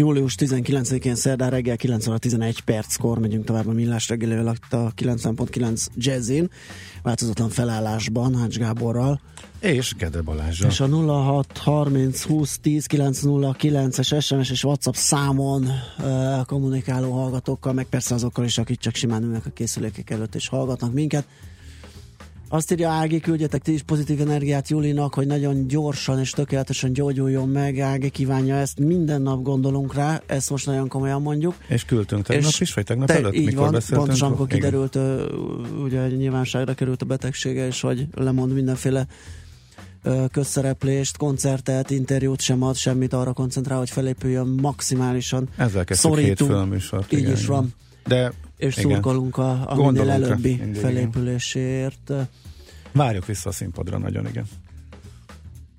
Július 19-én szerdán reggel 9 óra 11 perckor megyünk tovább a millás reggelivel a 90.9 Jazzin, változatlan felállásban Hács Gáborral. És Gede Balázsra. És a 06 30 20 10 909-es SMS és WhatsApp számon uh, kommunikáló hallgatókkal, meg persze azokkal is, akik csak simán ülnek a készülékek előtt és hallgatnak minket. Azt írja Ági, küldjetek ti is pozitív energiát Julinak, hogy nagyon gyorsan és tökéletesen gyógyuljon meg. Ági kívánja ezt, minden nap gondolunk rá, ezt most nagyon komolyan mondjuk. És küldtünk tegnap és is, vagy tegnap te, előtt, így mikor van, beszéltünk? Pontosan, amikor kiderült, uh, ugye nyilvánosságra került a betegsége, és hogy lemond mindenféle közszereplést, koncertet, interjút sem ad, semmit arra koncentrál, hogy felépüljön maximálisan. Ezzel kezdtük hétfőn a műsort. Így igen, is van. De és igen. szurkolunk a, a minél előbbi mindig, felépülésért. Várjuk vissza a színpadra nagyon, igen.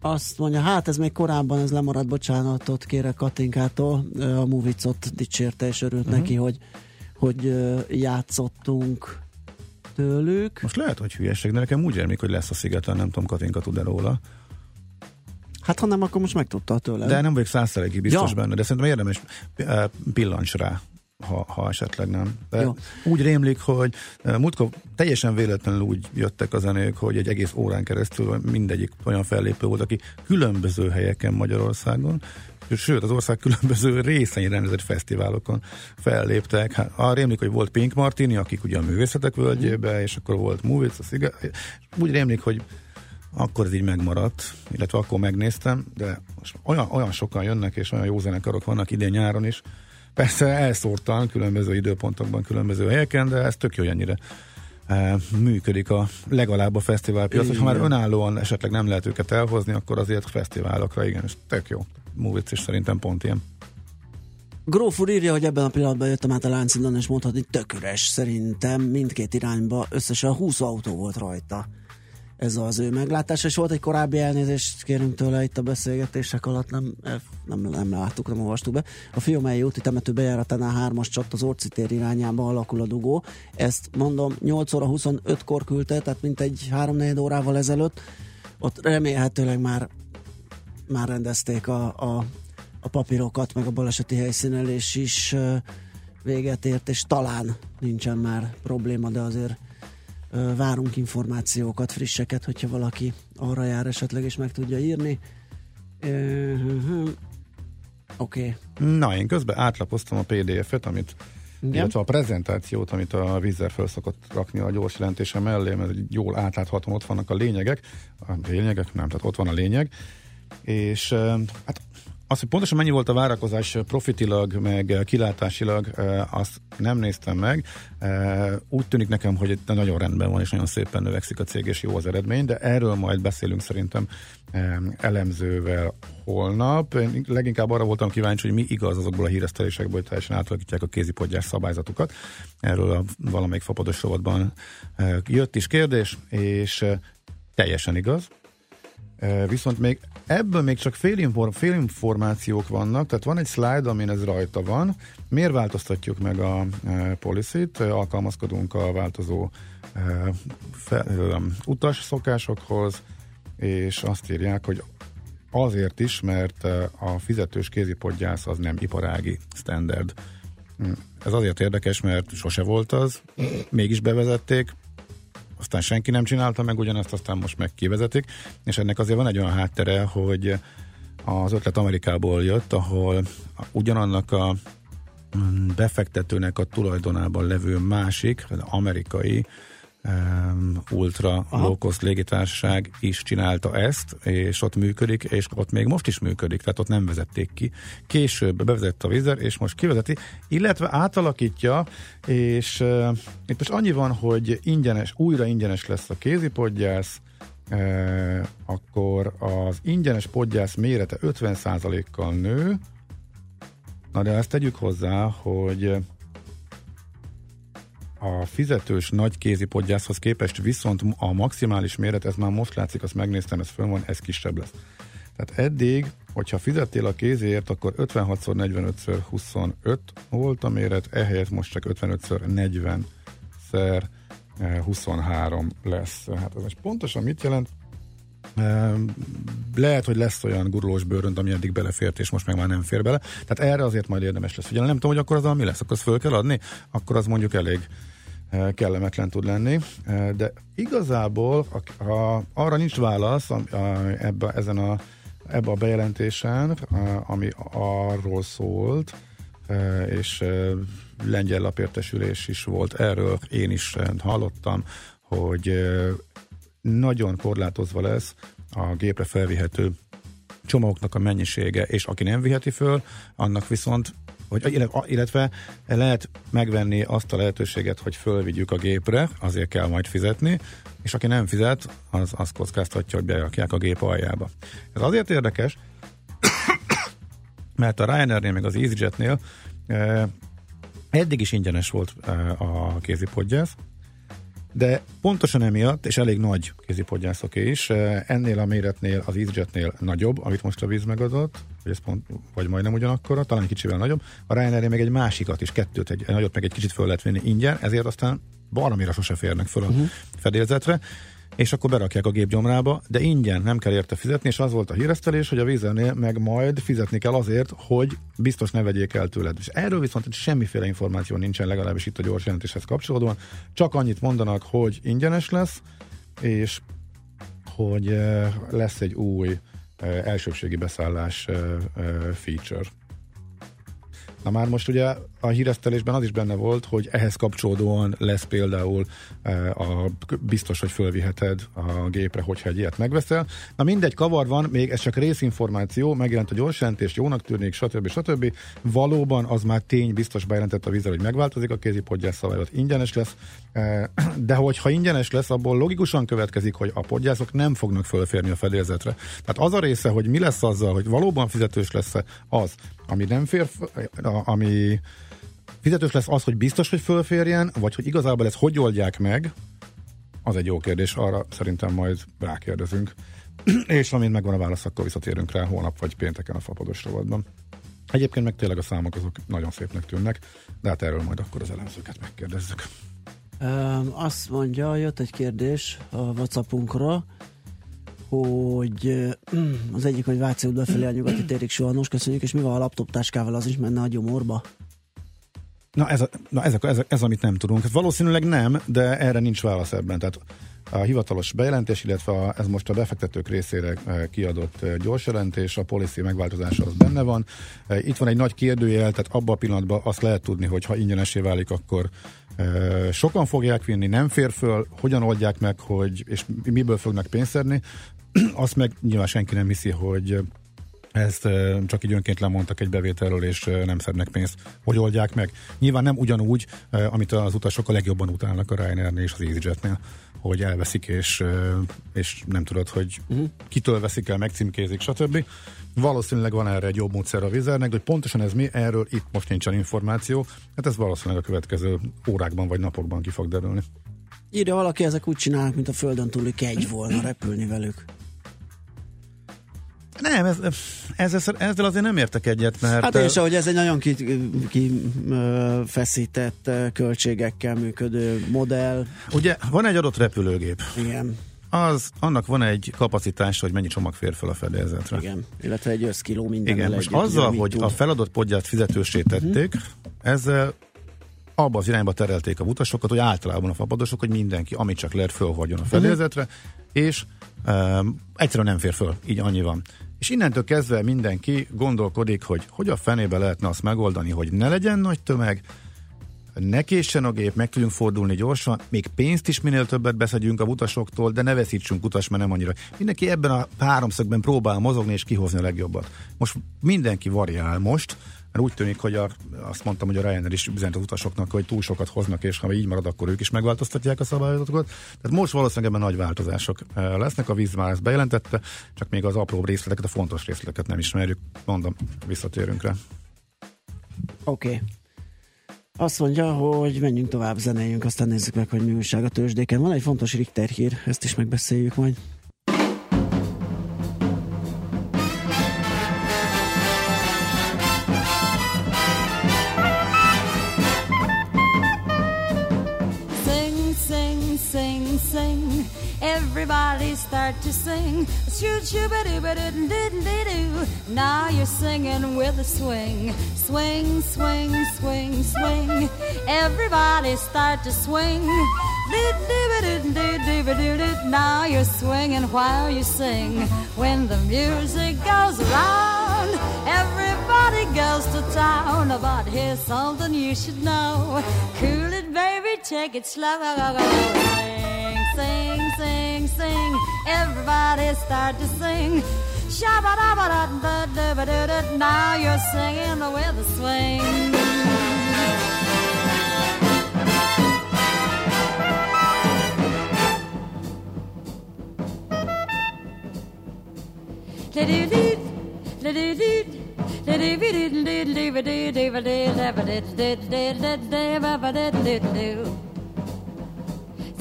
Azt mondja, hát ez még korábban ez lemaradt, bocsánatot kérek Katinkától, a Movicot dicsérte és örült uh-huh. neki, hogy, hogy játszottunk tőlük. Most lehet, hogy hülyeség, de nekem úgy érmik, hogy lesz a szigeten, nem tudom, Katinka tud-e róla. Hát ha nem, akkor most megtudta tőle. De nem vagyok százszeregig biztos ja. benne, de szerintem érdemes pillancs rá ha, ha esetleg nem. De Jó. úgy rémlik, hogy eh, múltkor teljesen véletlenül úgy jöttek a zenék, hogy egy egész órán keresztül mindegyik olyan fellépő volt, aki különböző helyeken Magyarországon, sőt az ország különböző részein rendezett fesztiválokon felléptek. Hát, arra rémlik, hogy volt Pink Martini, akik ugye a művészetek völgyébe, és akkor volt Movies, a sziga... úgy rémlik, hogy akkor ez így megmaradt, illetve akkor megnéztem, de most olyan, olyan sokan jönnek, és olyan jó zenekarok vannak idén nyáron is, Persze elszórtan, különböző időpontokban, különböző helyeken, de ez tök jó, hogy ennyire e, működik a legalább a fesztiválpiac, hogy ha már önállóan esetleg nem lehet őket elhozni, akkor azért fesztiválokra igen, és tök jó. Movic is szerintem pont ilyen. Gróf úr írja, hogy ebben a pillanatban jöttem át a Láncidon, és mondhatni tök üres szerintem mindkét irányba összesen 20 autó volt rajta ez az ő meglátása, és volt egy korábbi elnézést kérünk tőle itt a beszélgetések alatt, nem, nem, nem láttuk, nem olvastuk be. A Fiumei úti temető bejáratánál hármas csak az Orci tér irányába alakul a dugó. Ezt mondom, 8 óra 25-kor küldte, tehát mint egy 3-4 órával ezelőtt. Ott remélhetőleg már, már rendezték a, a, a papírokat, meg a baleseti helyszínelés is véget ért, és talán nincsen már probléma, de azért várunk információkat, frisseket, hogyha valaki arra jár esetleg, és meg tudja írni. Oké. Okay. Na, én közben átlapoztam a PDF-et, amit igen. illetve a prezentációt, amit a vízzel föl szokott rakni a gyors jelentése mellé, mert jól átláthatóan ott vannak a lényegek, a lényegek, nem, tehát ott van a lényeg, és hát az, hogy pontosan mennyi volt a várakozás profitilag, meg kilátásilag, azt nem néztem meg. Úgy tűnik nekem, hogy nagyon rendben van, és nagyon szépen növekszik a cég, és jó az eredmény, de erről majd beszélünk szerintem elemzővel holnap. Én leginkább arra voltam kíváncsi, hogy mi igaz azokból a híresztelésekből, hogy teljesen átalakítják a kézipodgyás szabályzatukat. Erről a valamelyik fapados rovatban jött is kérdés, és teljesen igaz. Viszont még Ebből még csak félinform, félinformációk vannak, tehát van egy slide, amin ez rajta van. Miért változtatjuk meg a policy-t? Alkalmazkodunk a változó utas szokásokhoz, és azt írják, hogy azért is, mert a fizetős kézipodgyász az nem iparági standard. Hm. Ez azért érdekes, mert sose volt az, mégis bevezették, aztán senki nem csinálta meg ugyanezt, aztán most meg kivezetik, és ennek azért van egy olyan háttere, hogy az ötlet Amerikából jött, ahol ugyanannak a mm, befektetőnek a tulajdonában levő másik, amerikai um, ultra Aha. low-cost légitársaság is csinálta ezt, és ott működik, és ott még most is működik, tehát ott nem vezették ki. Később bevezette a Vizer, és most kivezeti, illetve átalakítja, és uh, itt most annyi van, hogy ingyenes, újra ingyenes lesz a kézipodgyász, uh, akkor az ingyenes podgyász mérete 50%-kal nő, Na de ezt tegyük hozzá, hogy a fizetős nagy kézi podgyászhoz képest viszont a maximális méret, ez már most látszik, azt megnéztem, ez fönn van, ez kisebb lesz. Tehát eddig, hogyha fizettél a kézért, akkor 56x45x25 volt a méret, ehelyett most csak 55x40x 23 lesz. Hát ez most pontosan mit jelent? Lehet, hogy lesz olyan gurulós bőrönt, ami eddig belefért, és most meg már nem fér bele. Tehát erre azért majd érdemes lesz figyelni. Nem tudom, hogy akkor az, mi lesz, akkor azt föl kell adni, akkor az mondjuk elég kellemetlen tud lenni, de igazából a, a, arra nincs válasz a, a, ebbe, ezen a, ebbe a bejelentésen, a, ami arról szólt, és lengyel lapértesülés is volt erről, én is hallottam, hogy nagyon korlátozva lesz a gépre felvihető csomagoknak a mennyisége, és aki nem viheti föl, annak viszont hogy, illetve lehet megvenni azt a lehetőséget, hogy fölvigyük a gépre, azért kell majd fizetni, és aki nem fizet, az azt kockáztatja, hogy berakják a gép aljába. Ez azért érdekes, mert a Ryanairnél, meg az EasyJetnél eh, eddig is ingyenes volt eh, a kézipodgyász, de pontosan emiatt, és elég nagy kézipodgyászoké is, eh, ennél a méretnél, az EasyJetnél nagyobb, amit most a víz megadott, vagy, ez pont, vagy majdnem ugyanakkora, talán kicsivel nagyobb, a Ryanair még egy másikat is, kettőt, egy, nagyot meg egy kicsit föl lehet venni ingyen, ezért aztán baromira sose férnek föl a uh-huh. fedélzetre, és akkor berakják a gép gyomrába, de ingyen nem kell érte fizetni, és az volt a híresztelés, hogy a vízernél meg majd fizetni kell azért, hogy biztos ne vegyék el tőled. És erről viszont semmiféle információ nincsen, legalábbis itt a gyors jelentéshez kapcsolódóan. Csak annyit mondanak, hogy ingyenes lesz, és hogy eh, lesz egy új eh, elsőbségi beszállás eh, feature. Na már most ugye a híresztelésben az is benne volt, hogy ehhez kapcsolódóan lesz például e, a, biztos, hogy fölviheted a gépre, hogyha egy ilyet megveszel. Na mindegy, kavar van, még ez csak részinformáció, megjelent a gyors jelentés, jónak tűnik, stb. stb. Valóban az már tény, biztos bejelentett a vízzel, hogy megváltozik a kézipodgyász szabályozat, ingyenes lesz, e, de hogyha ingyenes lesz, abból logikusan következik, hogy a podgyászok nem fognak fölférni a fedélzetre. Tehát az a része, hogy mi lesz azzal, hogy valóban fizetős lesz az, ami nem fér, ami fizetős lesz az, hogy biztos, hogy fölférjen, vagy hogy igazából ezt hogy oldják meg, az egy jó kérdés, arra szerintem majd rákérdezünk. És amint megvan a válasz, akkor visszatérünk rá holnap vagy pénteken a fapados rovatban. Egyébként meg tényleg a számok azok nagyon szépnek tűnnek, de hát erről majd akkor az elemzőket megkérdezzük. Um, azt mondja, jött egy kérdés a Whatsappunkra, hogy az egyik, hogy Váci út befelé a nyugati térig soha köszönjük, és mi van a laptop táskával, az is menne a gyomorba? Na ez, a, na ez, a, ez, a, ez amit nem tudunk. Valószínűleg nem, de erre nincs válasz ebben. Tehát a hivatalos bejelentés, illetve a, ez most a befektetők részére e, kiadott e, gyors jelentés, a policy megváltozása az benne van. E, itt van egy nagy kérdőjel, tehát abban a pillanatban azt lehet tudni, hogy ha ingyenesé válik, akkor sokan fogják vinni, nem fér föl, hogyan oldják meg, hogy, és miből fognak pénzt szedni, azt meg nyilván senki nem hiszi, hogy ezt csak így önként lemondtak egy bevételről, és nem szednek pénzt. Hogy oldják meg? Nyilván nem ugyanúgy, amit az utasok a legjobban utálnak a Ryanairnél és az EasyJetnél, hogy elveszik, és, és nem tudod, hogy uh-huh. kitől veszik el, megcímkézik, stb. Valószínűleg van erre egy jobb módszer a vizernek, de hogy pontosan ez mi, erről itt most nincsen információ. Hát ez valószínűleg a következő órákban vagy napokban ki fog derülni. Írja valaki, ezek úgy csinálnak, mint a földön túli kegy volna repülni velük. Nem, ez, ez, ez, ezzel azért nem értek egyet, mert... Hát és hogy ez egy nagyon kifeszített ki, költségekkel működő modell. Ugye van egy adott repülőgép. Igen. Az, annak van egy kapacitása, hogy mennyi csomag fér fel a fedélzetre. Igen, illetve egy összkiló minden. Igen, most azzal, hogy tud. a feladott podját fizetősé tették, uh-huh. ezzel abba az irányba terelték a utasokat, hogy általában a fapadosok, hogy mindenki, amit csak lehet, fölhordjon a fedélzetre, uh-huh. és um, egyszerűen nem fér föl, így annyi van. És innentől kezdve mindenki gondolkodik, hogy hogy a fenébe lehetne azt megoldani, hogy ne legyen nagy tömeg, ne késsen a gép, meg tudjunk fordulni gyorsan, még pénzt is minél többet beszedjünk a utasoktól, de ne veszítsünk utas, mert nem annyira. Mindenki ebben a háromszögben próbál mozogni és kihozni a legjobbat. Most mindenki variál most, mert úgy tűnik, hogy a, azt mondtam, hogy a Ryanair is üzent az utasoknak, hogy túl sokat hoznak, és ha így marad, akkor ők is megváltoztatják a szabályozatokat. Tehát most valószínűleg ebben nagy változások eh, lesznek, a víz már ezt bejelentette, csak még az apró részleteket, a fontos részleteket nem ismerjük. Mondom, visszatérünk rá. Oké. Okay. Azt mondja, hogy menjünk tovább, zenéljünk, aztán nézzük meg, hogy mi újság a tőzsdéken. Van egy fontos Richter hír, ezt is megbeszéljük majd. To sing. Shoot, shoot, Now you're singing with a swing. Swing, swing, swing, swing. Everybody start to swing. Now you're swinging while you sing. When the music goes around, everybody goes to town. But here's something you should know. Cool it, baby, take it slow. Sing, sing, sing, sing. Everybody start to sing. Now you're singing with a swing.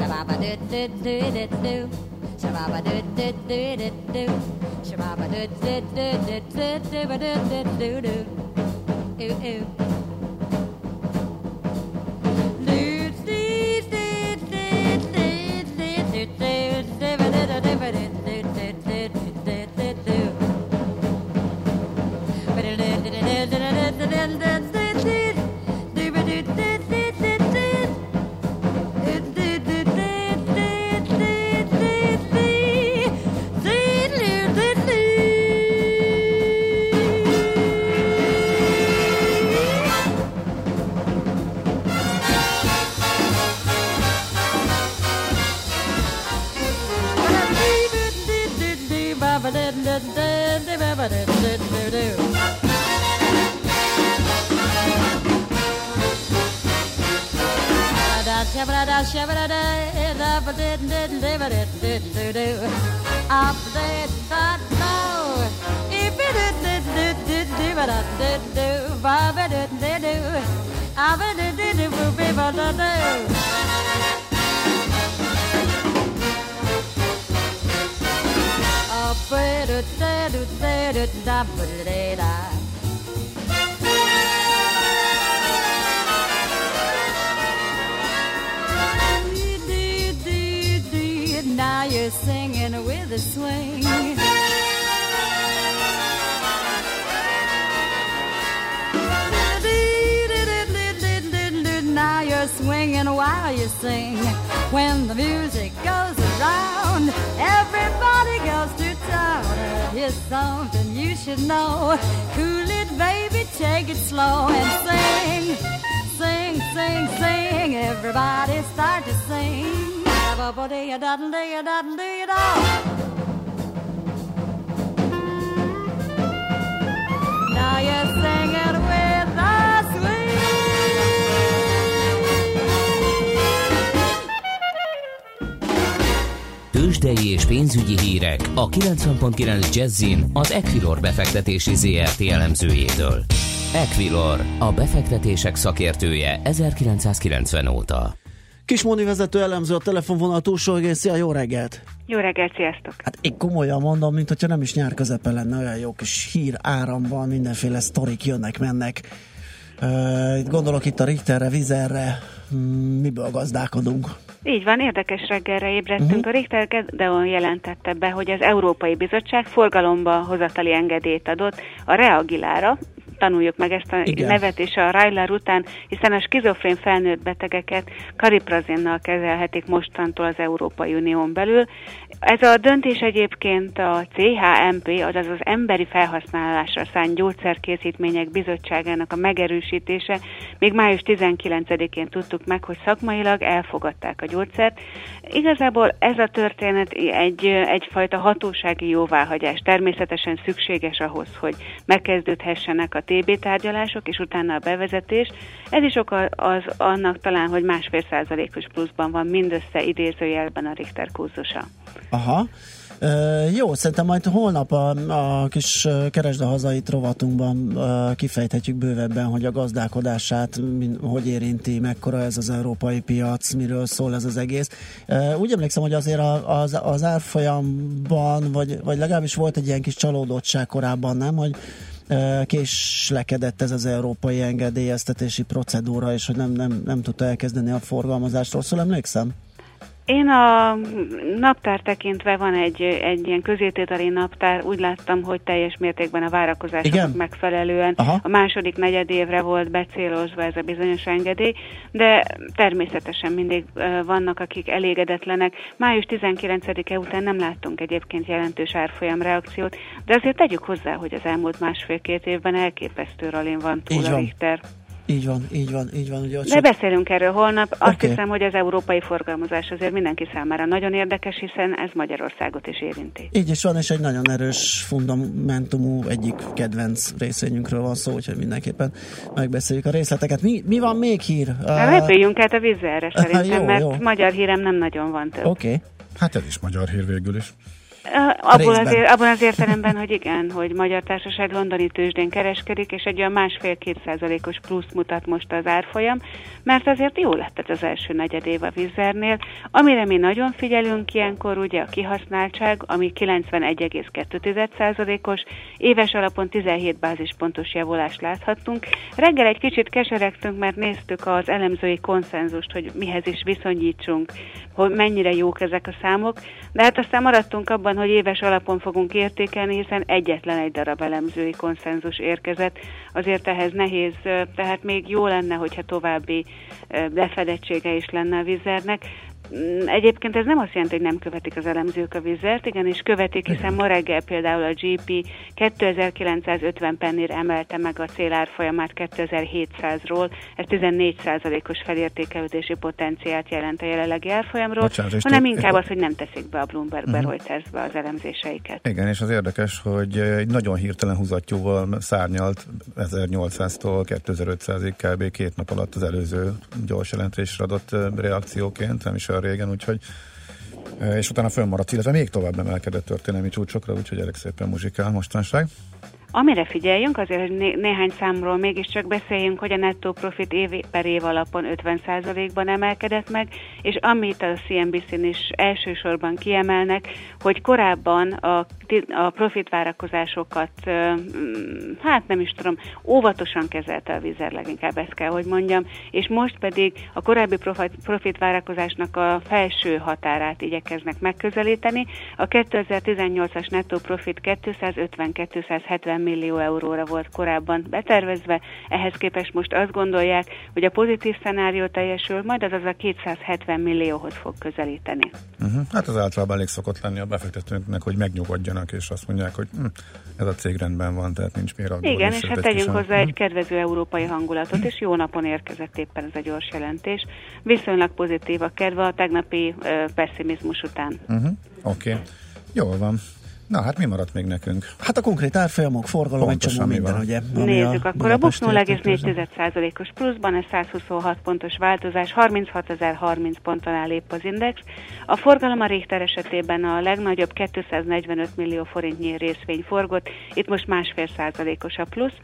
Shababa do do do do do. Shababa do do do do do. Shababa do do do do do do do do do. Ooh ooh. You're singing with a swing. Now you're swinging while you sing. When the music goes around, everybody goes to town. Here's something you should know. Cool it, baby, take it slow and sing, sing, sing, sing. Everybody start to sing. Now you're singing with the swing. Tőzsdei és pénzügyi hírek a 90.9 Jazzin az Equilor befektetési ZRT elemzőjétől. Equilor, a befektetések szakértője 1990 óta. Kismóni vezető elemző a telefonvonal túlsó. Szia, jó reggelt! Jó reggelt, sziasztok! Hát én komolyan mondom, mint hogyha nem is nyár közepe lenne, olyan jó kis hír áram van, mindenféle sztorik jönnek, mennek. Gondolok itt a Richterre, Vizerre, miből gazdálkodunk? Így van, érdekes reggelre ébredtünk. Uh-huh. A Richter Gedeon jelentette be, hogy az Európai Bizottság forgalomba hozatali engedélyt adott a Reagilára, tanuljuk meg ezt a Igen. nevet és a Ryler után, hiszen a skizofrén felnőtt betegeket kariprazinnal kezelhetik mostantól az Európai Unión belül. Ez a döntés egyébként a CHMP, azaz az Emberi Felhasználásra szánt Gyógyszerkészítmények Bizottságának a megerősítése. Még május 19-én tudtuk meg, hogy szakmailag elfogadták a gyógyszert. Igazából ez a történet egy, egyfajta hatósági jóváhagyás. Természetesen szükséges ahhoz, hogy megkezdődhessenek a TB tárgyalások, és utána a bevezetés. Ez is oka az annak talán, hogy másfél százalékos pluszban van mindössze idézőjelben a Richter kurzusa. Aha. Uh, jó, szerintem majd holnap a, a kis keresd a hazait rovatunkban uh, kifejthetjük bővebben, hogy a gazdálkodását min, hogy érinti, mekkora ez az európai piac, miről szól ez az egész. Uh, úgy emlékszem, hogy azért az, az árfolyamban, vagy, vagy legalábbis volt egy ilyen kis csalódottság korábban, nem, hogy késlekedett ez az európai engedélyeztetési procedúra, és hogy nem, nem, nem tudta elkezdeni a forgalmazást. Rosszul emlékszem? Én a naptár tekintve van egy, egy ilyen közétételi naptár, úgy láttam, hogy teljes mértékben a várakozásoknak megfelelően Aha. a második negyed évre volt becélozva ez a bizonyos engedély, de természetesen mindig vannak, akik elégedetlenek. Május 19-e után nem láttunk egyébként jelentős árfolyam reakciót, de azért tegyük hozzá, hogy az elmúlt másfél-két évben elképesztő ralin van túl Így a Richter. Van. Így van, így van, így van. Ugye, De beszélünk erről holnap. Azt okay. hiszem, hogy az európai forgalmazás azért mindenki számára nagyon érdekes, hiszen ez Magyarországot is érinti. Így is van, és egy nagyon erős fundamentumú egyik kedvenc részvényünkről van szó, úgyhogy mindenképpen megbeszéljük a részleteket. Mi, mi van még hír? Repüljünk át a vízzelre szerintem, jó, mert jó. magyar hírem nem nagyon van több. Oké. Okay. Hát ez is magyar hír végül is. Abból az, abban az értelemben, hogy igen, hogy Magyar Társaság londoni tőzsdén kereskedik, és egy olyan másfél-két százalékos plusz mutat most az árfolyam, mert azért jó lett ez az első negyed év a Vizernél. Amire mi nagyon figyelünk ilyenkor, ugye a kihasználtság, ami 91,2 százalékos, éves alapon 17 bázispontos javulást láthattunk. Reggel egy kicsit keseregtünk, mert néztük az elemzői konszenzust, hogy mihez is viszonyítsunk, hogy mennyire jók ezek a számok, de hát aztán maradtunk abban, hogy éves alapon fogunk értékelni, hiszen egyetlen egy darab elemzői konszenzus érkezett. Azért ehhez nehéz, tehát még jó lenne, hogyha további lefedettsége is lenne a vizernek. Mm, egyébként ez nem azt jelenti, hogy nem követik az elemzők a vizet, igenis követik, hiszen ma reggel például a GP 2950 pennire emelte meg a célárfolyamát 2700-ról, ez 14%-os felértékelődési potenciált jelent a jelenlegi árfolyamról, Bocsánat, hanem inkább az, hogy nem teszik be a Bloomberg uh-huh. Reuters-be az elemzéseiket. Igen, és az érdekes, hogy egy nagyon hirtelen húzatjúval szárnyalt 1800-tól 2500-ig kb. két nap alatt az előző gyors jelentésre adott reakcióként, nem is olyan régen, úgyhogy és utána fönnmaradt, illetve még tovább emelkedett történelmi csúcsokra, úgyhogy elég szépen muzsikál mostanság. Amire figyeljünk, azért, hogy né- néhány számról mégiscsak beszéljünk, hogy a nettó profit év per év alapon 50%-ban emelkedett meg, és amit a CNBC-n is elsősorban kiemelnek, hogy korábban a, a profit várakozásokat, hát nem is tudom, óvatosan kezelte a vízer, leginkább ezt kell, hogy mondjam, és most pedig a korábbi profit, profit várakozásnak a felső határát igyekeznek megközelíteni. A 2018-as nettó profit 250-270 50 millió euróra volt korábban betervezve, ehhez képest most azt gondolják, hogy a pozitív szenárió teljesül, majd az az a 270 millióhoz fog közelíteni. Uh-huh. Hát az általában elég szokott lenni a befektetőknek, hogy megnyugodjanak, és azt mondják, hogy hm, ez a cég rendben van, tehát nincs miért aggódni. Igen, és hát tegyünk hozzá egy kedvező európai hangulatot, és jó napon érkezett éppen ez a gyors jelentés. Viszonylag pozitív a kedve a tegnapi uh, pessimizmus után. Uh-huh. Oké, okay. jól van. Na hát mi maradt még nekünk? Hát a konkrét árfolyamok, forgalom, egy csomó minden, van. ugye? Nézzük, a akkor a BUX 0,4%-os pluszban, ez 126 pontos változás, 36.030 ponton áll épp az index. A forgalom a Richter esetében a legnagyobb 245 millió forintnyi részvény forgott, itt most másfél százalékos a plusz,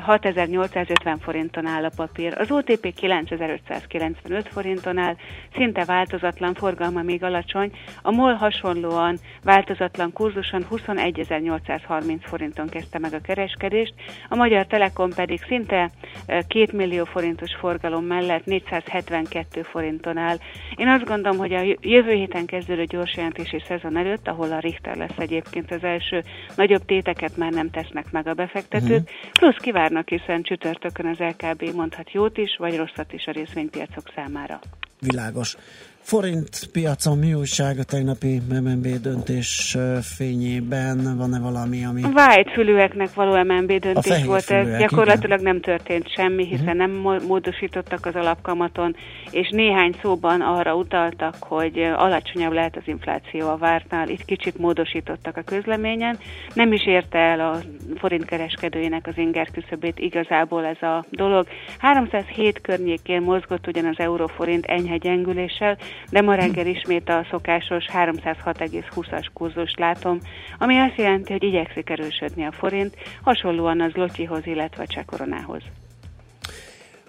6850 forinton áll a papír. Az OTP 9595 forinton áll, szinte változatlan, forgalma még alacsony, a MOL hasonlóan változatlan kurzuson pontosan 21.830 forinton kezdte meg a kereskedést, a Magyar Telekom pedig szinte 2 millió forintos forgalom mellett 472 forinton áll. Én azt gondolom, hogy a jövő héten kezdődő gyorsjelentési szezon előtt, ahol a Richter lesz egyébként az első, nagyobb téteket már nem tesznek meg a befektetők, uh-huh. plusz kivárnak, hiszen csütörtökön az LKB mondhat jót is, vagy rosszat is a részvénypiacok számára. Világos. Forint piacon mi újság a tegnapi MNB döntés fényében? Van-e valami, ami... A fülűeknek való MNB döntés volt, ez gyakorlatilag igen. nem történt semmi, hiszen uh-huh. nem módosítottak az alapkamaton, és néhány szóban arra utaltak, hogy alacsonyabb lehet az infláció a vártnál, itt kicsit módosítottak a közleményen, nem is érte el a forint kereskedőjének az inger küszöbét igazából ez a dolog. 307 környékén mozgott ugyan az euróforint enyhe gyengüléssel, de ma reggel ismét a szokásos 306,20-as kurzust látom, ami azt jelenti, hogy igyekszik erősödni a forint, hasonlóan az Lotyihoz, illetve a Csekoronához.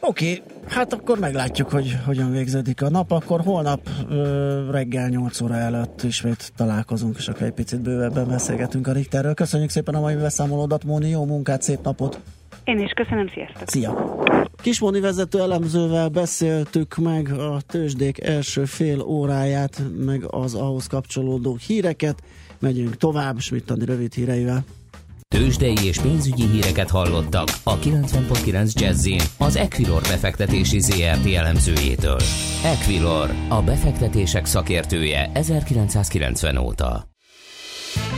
Oké, okay, hát akkor meglátjuk, hogy hogyan végződik a nap. Akkor holnap ö, reggel 8 óra előtt ismét találkozunk, és akkor egy picit bővebben beszélgetünk a Richterről. Köszönjük szépen a mai beszámolódat, Móni, jó munkát, szép napot! Én is köszönöm, sziasztok! Szia! Kismoni vezető elemzővel beszéltük meg a tőzsdék első fél óráját, meg az ahhoz kapcsolódó híreket. Megyünk tovább, Smittani rövid híreivel. Tőzsdei és pénzügyi híreket hallottak a 90.9 jazz az Equilor befektetési ZRT elemzőjétől. Equilor, a befektetések szakértője 1990 óta.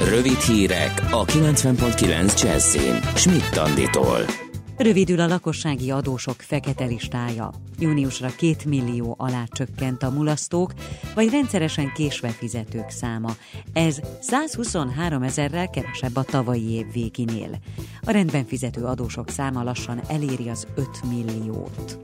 Rövid hírek a 90.9 jazz Schmidt-Tanditól. Rövidül a lakossági adósok fekete listája. Júniusra két millió alá csökkent a mulasztók, vagy rendszeresen késve fizetők száma. Ez 123 ezerrel kevesebb a tavalyi év végénél. A rendben fizető adósok száma lassan eléri az 5 milliót.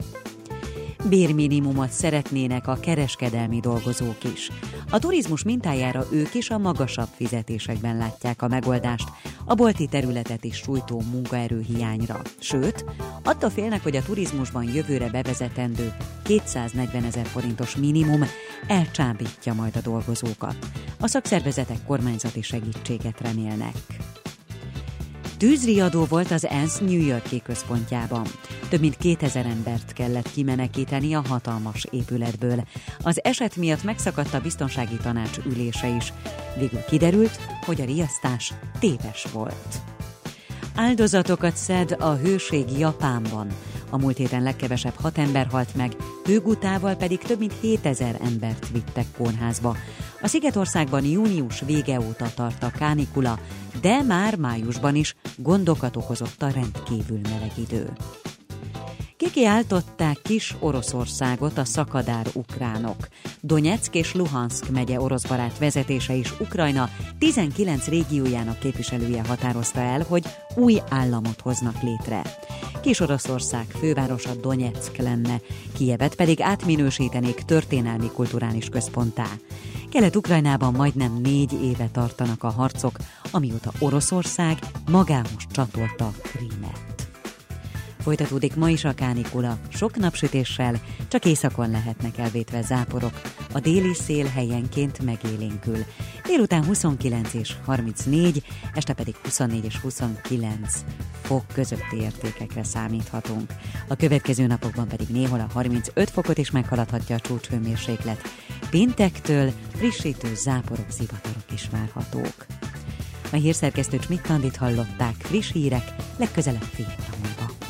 Bérminimumot szeretnének a kereskedelmi dolgozók is. A turizmus mintájára ők is a magasabb fizetésekben látják a megoldást, a bolti területet is sújtó munkaerőhiányra. Sőt, attól félnek, hogy a turizmusban jövőre bevezetendő 240 ezer forintos minimum elcsábítja majd a dolgozókat. A szakszervezetek kormányzati segítséget remélnek. Tűzriadó volt az ENSZ New Yorki központjában. Több mint 2000 embert kellett kimenekíteni a hatalmas épületből. Az eset miatt megszakadt a biztonsági tanács ülése is. Végül kiderült, hogy a riasztás téves volt. Áldozatokat szed a hőség Japánban. A múlt héten legkevesebb hat ember halt meg, hőgutával pedig több mint 7000 embert vittek kórházba. A Szigetországban június vége óta tart a kánikula, de már májusban is gondokat okozott a rendkívül meleg idő. Kikiáltották kis Oroszországot a szakadár ukránok. Donetsk és Luhansk megye oroszbarát vezetése is Ukrajna 19 régiójának képviselője határozta el, hogy új államot hoznak létre. Kis Oroszország fővárosa Donetsk lenne, Kievet pedig átminősítenék történelmi kulturális központtá. Kelet-Ukrajnában majdnem négy éve tartanak a harcok, amióta Oroszország magához csatolta Krímet. Folytatódik ma is a kánikula, sok napsütéssel, csak északon lehetnek elvétve záporok. A déli szél helyenként megélénkül. Délután 29 és 34, este pedig 24 és 29 fok közötti értékekre számíthatunk. A következő napokban pedig néhol a 35 fokot is meghaladhatja a csúcshőmérséklet. Péntektől frissítő záporok, zivatarok is várhatók. A hírszerkesztő Csmittandit hallották, friss hírek, legközelebb fél múlva.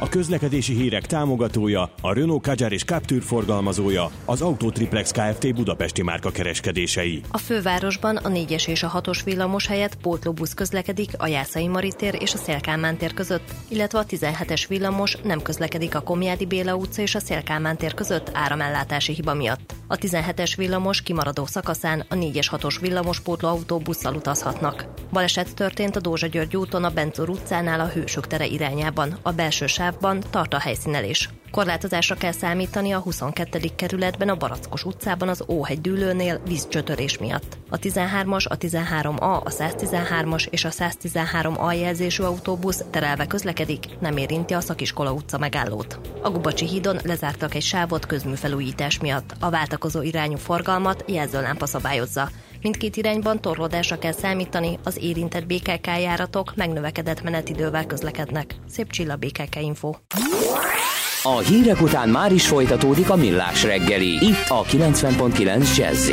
a közlekedési hírek támogatója, a Renault Kadjar és Captur forgalmazója, az Autotriplex Kft. budapesti márka kereskedései. A fővárosban a 4-es és a 6-os villamos helyett pótlóbusz közlekedik a Jászai Maritér és a Szélkámán tér között, illetve a 17-es villamos nem közlekedik a Komjádi Béla utca és a Szélkámán tér között áramellátási hiba miatt. A 17-es villamos kimaradó szakaszán a 4-es 6-os villamos pótlóautó busszal utazhatnak. Baleset történt a Dózsa György úton a Benzor utcánál a Hősök tere irányában. A belső sávban tart a helyszínelés. Korlátozásra kell számítani a 22. kerületben a Barackos utcában az Óhegy dűlőnél vízcsötörés miatt. A 13-as, a 13A, a 113-as és a 113A jelzésű autóbusz terelve közlekedik, nem érinti a Szakiskola utca megállót. A Gubacsi hídon lezártak egy sávot közműfelújítás miatt. A váltakozó irányú forgalmat jelzőlámpa szabályozza. Mindkét irányban torlódásra kell számítani, az érintett BKK járatok megnövekedett menetidővel közlekednek. Szép csilla BKK Info. A hírek után már is folytatódik a millás reggeli, itt a 90.9 jazz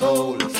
soul.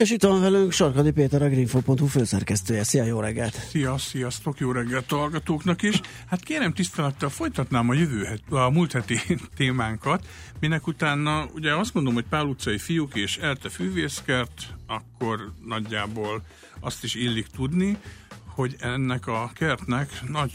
És itt van velünk Sarkadi Péter, a Greenfo.hu főszerkesztője. Szia, jó reggelt! Szia, sziasztok, jó reggelt a hallgatóknak is. Hát kérem tisztelettel folytatnám a jövő het, a múlt heti témánkat, minek utána ugye azt mondom, hogy Pál utcai fiúk és Elte fűvészkert, akkor nagyjából azt is illik tudni, hogy ennek a kertnek nagy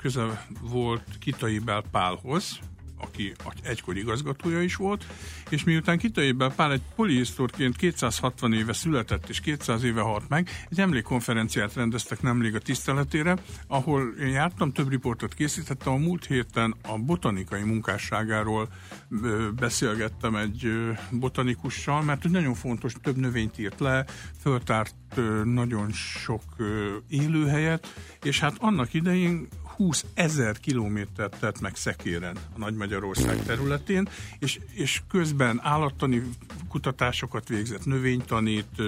köze volt Kitai Pálhoz, aki egykori igazgatója is volt, és miután Kitai Bel Pál egy polihisztorként 260 éve született és 200 éve halt meg, egy emlékkonferenciát rendeztek nemrég a tiszteletére, ahol én jártam, több riportot készítettem, a múlt héten a botanikai munkásságáról beszélgettem egy botanikussal, mert hogy nagyon fontos, több növényt írt le, föltárt nagyon sok élőhelyet, és hát annak idején 20 ezer kilométert tett meg szekéren a Nagy Magyarország területén, és, és közben állattani kutatásokat végzett, növénytanít,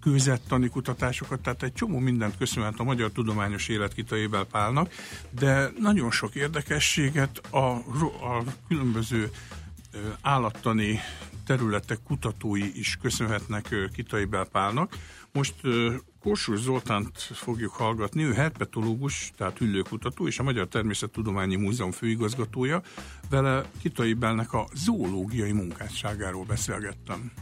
kőzettani kutatásokat, tehát egy csomó mindent köszönhet a magyar tudományos élet Kitai Pálnak, de nagyon sok érdekességet a, a különböző állattani területek kutatói is köszönhetnek Kitai Belpálnak. Most Kossuth Zoltánt fogjuk hallgatni, ő herpetológus, tehát üllőkutató, és a Magyar Természettudományi Múzeum főigazgatója. Vele Kitai Belnek a zoológiai munkásságáról beszélgettem.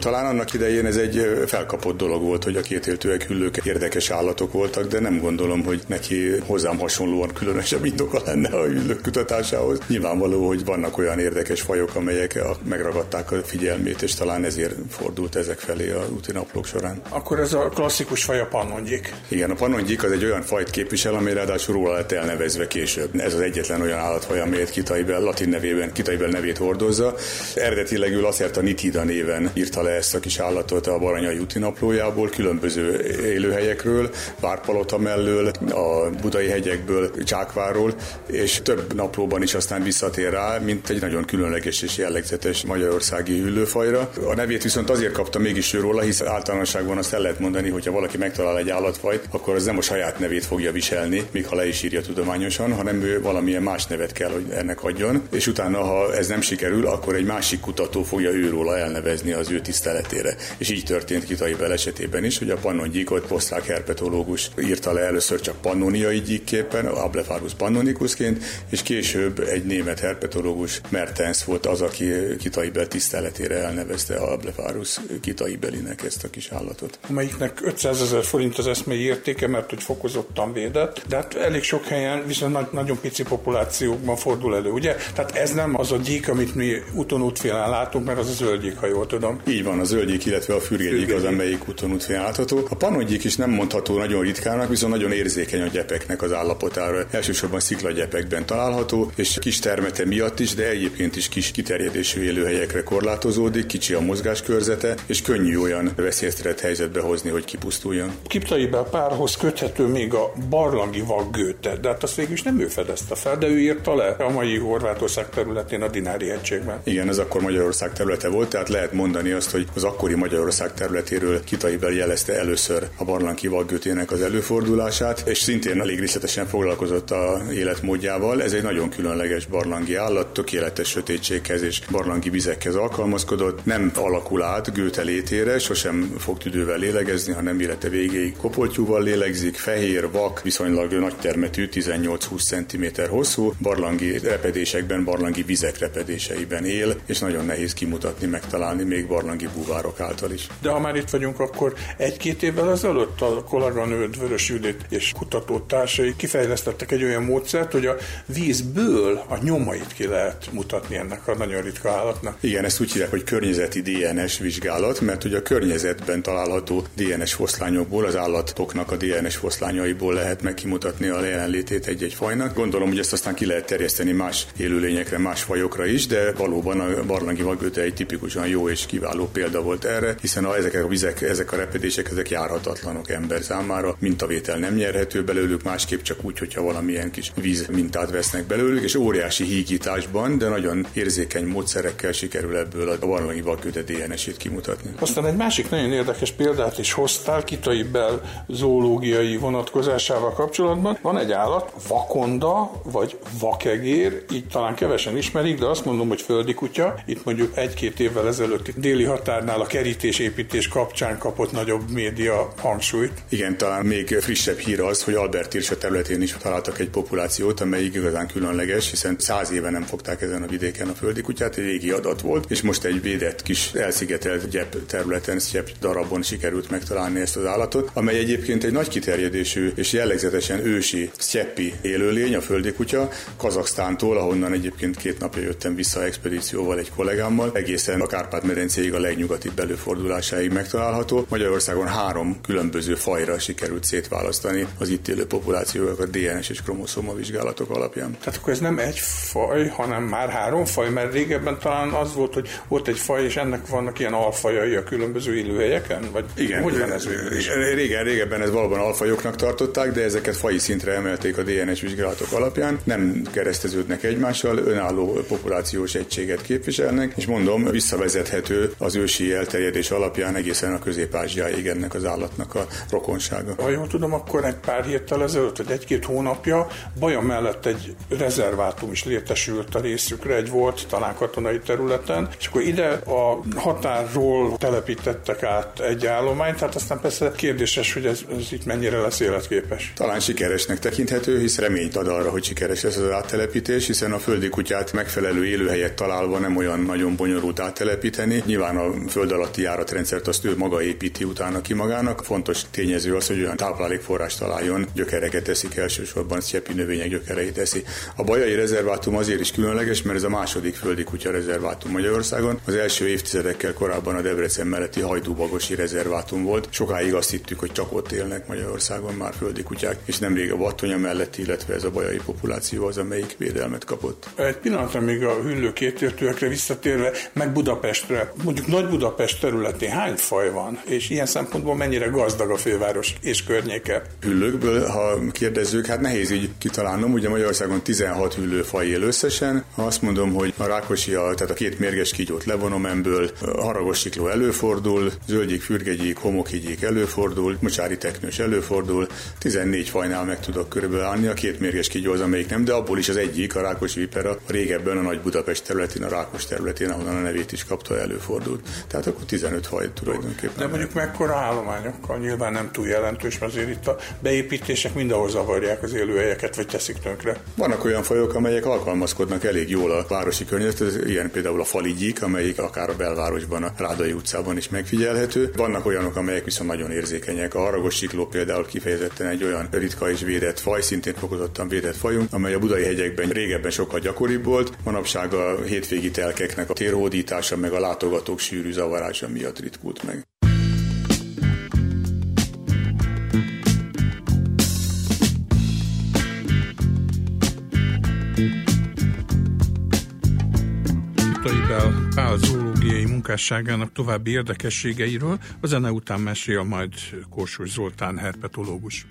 Talán annak idején ez egy felkapott dolog volt, hogy a kétéltőek hüllők érdekes állatok voltak, de nem gondolom, hogy neki hozzám hasonlóan különösebb indoka lenne a hüllők kutatásához. Nyilvánvaló, hogy vannak olyan érdekes fajok, amelyek megragadták a figyelmét, és talán ezért fordult ezek felé a úti naplók során. Akkor ez a klasszikus faj a pannongyik. Igen, a pannongyik az egy olyan fajt képvisel, amely ráadásul róla lett elnevezve később. Ez az egyetlen olyan állatfaj, amelyet Kitaibel, latin nevében, Kitaibel nevét hordozza. Eredetileg ő a nitida néven írta le le ezt a kis állatot a Baranyai úti naplójából, különböző élőhelyekről, Várpalota mellől, a Budai hegyekből, Csákváról, és több naplóban is aztán visszatér rá, mint egy nagyon különleges és jellegzetes magyarországi hüllőfajra. A nevét viszont azért kapta mégis ő róla, hisz általánosságban azt el lehet mondani, hogy ha valaki megtalál egy állatfajt, akkor az nem a saját nevét fogja viselni, még ha le is írja tudományosan, hanem ő valamilyen más nevet kell, hogy ennek adjon, és utána, ha ez nem sikerül, akkor egy másik kutató fogja őróla elnevezni az ő tiszteletére. És így történt Kitaibel esetében is, hogy a pannongyíkot osztrák herpetológus írta le először csak pannoniai gyíkképpen, Ablepharus pannonicusként, és később egy német herpetológus Mertens volt az, aki Kitaibel tiszteletére elnevezte Ablepharus Kitaibelinek ezt a kis állatot. Amelyiknek 500 ezer forint az eszmei értéke, mert hogy fokozottan védett, de hát elég sok helyen viszont nagyon pici populációkban fordul elő, ugye? Tehát ez nem az a gyík, amit mi úton útfélen látunk, mert az a zöld ha jól tudom. Így van van a zöldgyék, illetve a fürgégyék az, amelyik úton útfén látható. A panongyék is nem mondható nagyon ritkának, viszont nagyon érzékeny a gyepeknek az állapotára. Elsősorban sziklagyepekben található, és kis termete miatt is, de egyébként is kis kiterjedésű élőhelyekre korlátozódik, kicsi a mozgáskörzete, és könnyű olyan veszélyeztetett helyzetbe hozni, hogy kipusztuljon. Kiptaibe párhoz köthető még a barlangi vaggőte, de hát azt végül is nem ő fedezte fel, de ő írta le a mai Horvátország területén a Dinári hegységben. Igen, ez akkor Magyarország területe volt, tehát lehet mondani azt, hogy hogy az akkori Magyarország területéről Kitaibel jelezte először a barlangi vaggötének az előfordulását, és szintén elég részletesen foglalkozott a életmódjával. Ez egy nagyon különleges barlangi állat, tökéletes sötétséghez és barlangi vizekhez alkalmazkodott, nem alakul át Gőte létére, sosem fog tüdővel lélegezni, hanem élete végéig kopoltyúval lélegzik, fehér, vak, viszonylag nagy termetű, 18-20 cm hosszú, barlangi repedésekben, barlangi vizek repedéseiben él, és nagyon nehéz kimutatni, megtalálni még barlangi búvárok által is. De ha már itt vagyunk, akkor egy-két évvel ezelőtt a kolléganőd Vörös Judit és kutatótársai kifejlesztettek egy olyan módszert, hogy a vízből a nyomait ki lehet mutatni ennek a nagyon ritka állatnak. Igen, ezt úgy hívják, hogy környezeti DNS vizsgálat, mert ugye a környezetben található DNS foszlányokból, az állatoknak a DNS foszlányaiból lehet megkimutatni a jelenlétét egy-egy fajnak. Gondolom, hogy ezt aztán ki lehet terjeszteni más élőlényekre, más fajokra is, de valóban a barlangi vagöte egy tipikusan jó és kiváló példa volt erre, hiszen a, ezek a vizek, ezek a repedések, ezek járhatatlanok ember számára, mintavétel nem nyerhető belőlük, másképp csak úgy, hogyha valamilyen kis víz mintát vesznek belőlük, és óriási hígításban, de nagyon érzékeny módszerekkel sikerül ebből a barlangi vakköte DNS-ét kimutatni. Aztán egy másik nagyon érdekes példát is hoztál Kitai Bell zoológiai vonatkozásával kapcsolatban. Van egy állat, vakonda, vagy vakegér, így talán kevesen ismerik, de azt mondom, hogy földi kutya. Itt mondjuk egy-két évvel ezelőtt déli határnál a kerítésépítés kapcsán kapott nagyobb média hangsúlyt. Igen, talán még frissebb hír az, hogy Albert Irsa területén is találtak egy populációt, amely igazán különleges, hiszen száz éve nem fogták ezen a vidéken a földi kutyát, egy régi adat volt, és most egy védett kis elszigetelt gyep területen, gyep darabon sikerült megtalálni ezt az állatot, amely egyébként egy nagy kiterjedésű és jellegzetesen ősi sztyepi élőlény, a földi kutya, Kazaksztántól, ahonnan egyébként két napja jöttem vissza expedícióval egy kollégámmal, egészen a Kárpát-medencéig a legnyugatibb előfordulásáig megtalálható. Magyarországon három különböző fajra sikerült szétválasztani az itt élő populációk a DNS és kromoszoma vizsgálatok alapján. Tehát akkor ez nem egy faj, hanem már három faj, mert régebben talán az volt, hogy volt egy faj, és ennek vannak ilyen alfajai a különböző élőhelyeken? Vagy Igen, hogy van ez Régen, régebben ez valóban alfajoknak tartották, de ezeket faji szintre emelték a DNS vizsgálatok alapján. Nem kereszteződnek egymással, önálló populációs egységet képviselnek, és mondom, visszavezethető az ősi elterjedés alapján egészen a közép-ázsiáig ennek az állatnak a rokonsága. Ha jól tudom, akkor egy pár héttel ezelőtt, vagy egy-két hónapja Baja mellett egy rezervátum is létesült a részükre, egy volt talán katonai területen, és akkor ide a határról telepítettek át egy állományt, tehát aztán persze kérdéses, hogy ez, ez itt mennyire lesz életképes. Talán sikeresnek tekinthető, hisz reményt ad arra, hogy sikeres lesz az áttelepítés, hiszen a földi kutyát megfelelő élőhelyet találva nem olyan nagyon bonyolult áttelepíteni. Nyilván a föld alatti járatrendszert azt ő maga építi utána ki magának. Fontos tényező az, hogy olyan táplálékforrás találjon, gyökereket teszik elsősorban, sztyepi növények gyökereit teszi. A bajai rezervátum azért is különleges, mert ez a második földi kutya rezervátum Magyarországon. Az első évtizedekkel korábban a Debrecen melletti hajdúbagosi rezervátum volt. Sokáig azt hittük, hogy csak ott élnek Magyarországon már földi kutyák, és nemrég a Battonya mellett, illetve ez a bajai populáció az, amelyik védelmet kapott. Egy pillanatra még a hüllő kétértőekre visszatérve, meg Budapestre. Mondjuk Nagy Budapest területén hány faj van, és ilyen szempontból mennyire gazdag a főváros és környéke? Hüllőkből, ha kérdezzük, hát nehéz így kitalálnom, ugye Magyarországon 16 hüllőfaj él összesen. Azt mondom, hogy a rákosi, tehát a két mérges kígyót levonom ebből, a haragos sikló előfordul, zöldjék, fürgegyék, homokhígyék előfordul, mocsári teknős előfordul, 14 fajnál meg tudok körülbelül állni, a két mérges kígyó az, amelyik nem, de abból is az egyik, a rákosi vipera, a régebben a Nagy Budapest területén, a Rákos területén, ahonnan a nevét is kapta, előfordult. Tehát akkor 15 faj tulajdonképpen. De mondjuk mekkora állományokkal nyilván nem túl jelentős, mert azért itt a beépítések mindenhol zavarják az élőhelyeket, vagy teszik tönkre. Vannak olyan fajok, amelyek alkalmazkodnak elég jól a városi környezethez, ilyen például a faligyik, amelyik akár a belvárosban, a Rádai utcában is megfigyelhető. Vannak olyanok, amelyek viszont nagyon érzékenyek. A haragos sikló például kifejezetten egy olyan ritka és védett faj, szintén fokozottan védett fajunk, amely a budai hegyekben régebben sokkal gyakoribb volt. Manapság a hétvégi telkeknek a térhódítása meg a látogatók sűrű zavarása miatt ritkult meg. Pál, Pál zoológiai munkásságának további érdekességeiről a zene után mesél majd Kósos Zoltán herpetológus.